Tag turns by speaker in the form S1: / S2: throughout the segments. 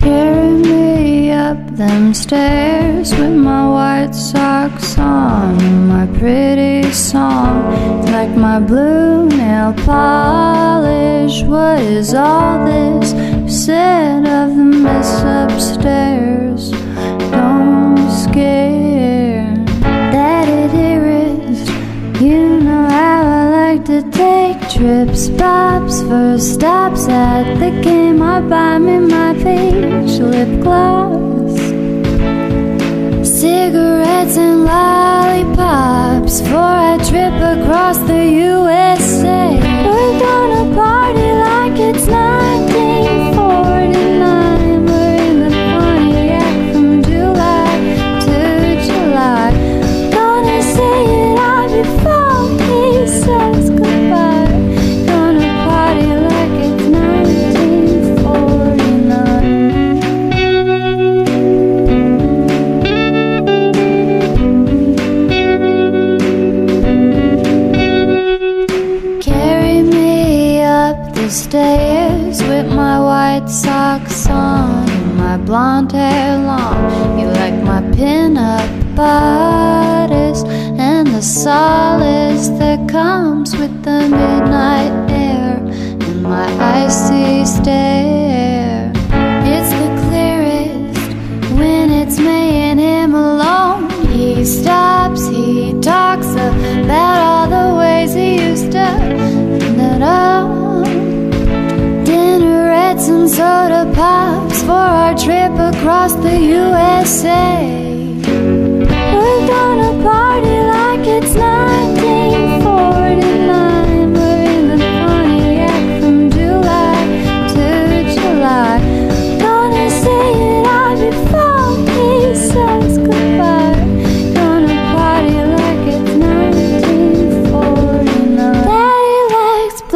S1: Carry me up them stairs with my white socks on. My pretty song, like my blue nail polish. What is all this said of the mess upstairs? To take trips, stops, first stops at the game. I buy me my peach lip gloss, white socks on and my blonde hair long. You like my pin-up bodice and the solace that comes with the midnight air and my icy stare. It's the clearest when it's me and him alone. He stops, he talks about all the ways he used to. Pops for our trip across the USA.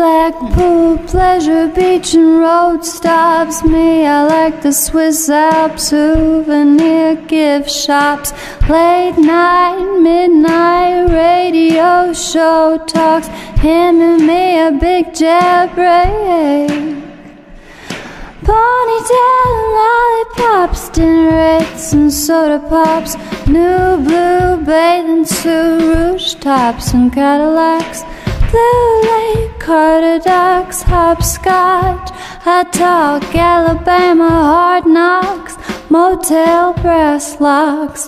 S1: Blackpool, Pleasure Beach, and road stops. Me, I like the Swiss Alps, souvenir gift shops. Late night, midnight radio show talks. Him and me, a big jet break. Ponytail and lollipops, dinnerettes and soda pops, new blue bathing suit, rouge tops and Cadillacs, blue lake, Carter ducks, hopscotch, hot talk, Alabama, hard knocks, motel brass locks,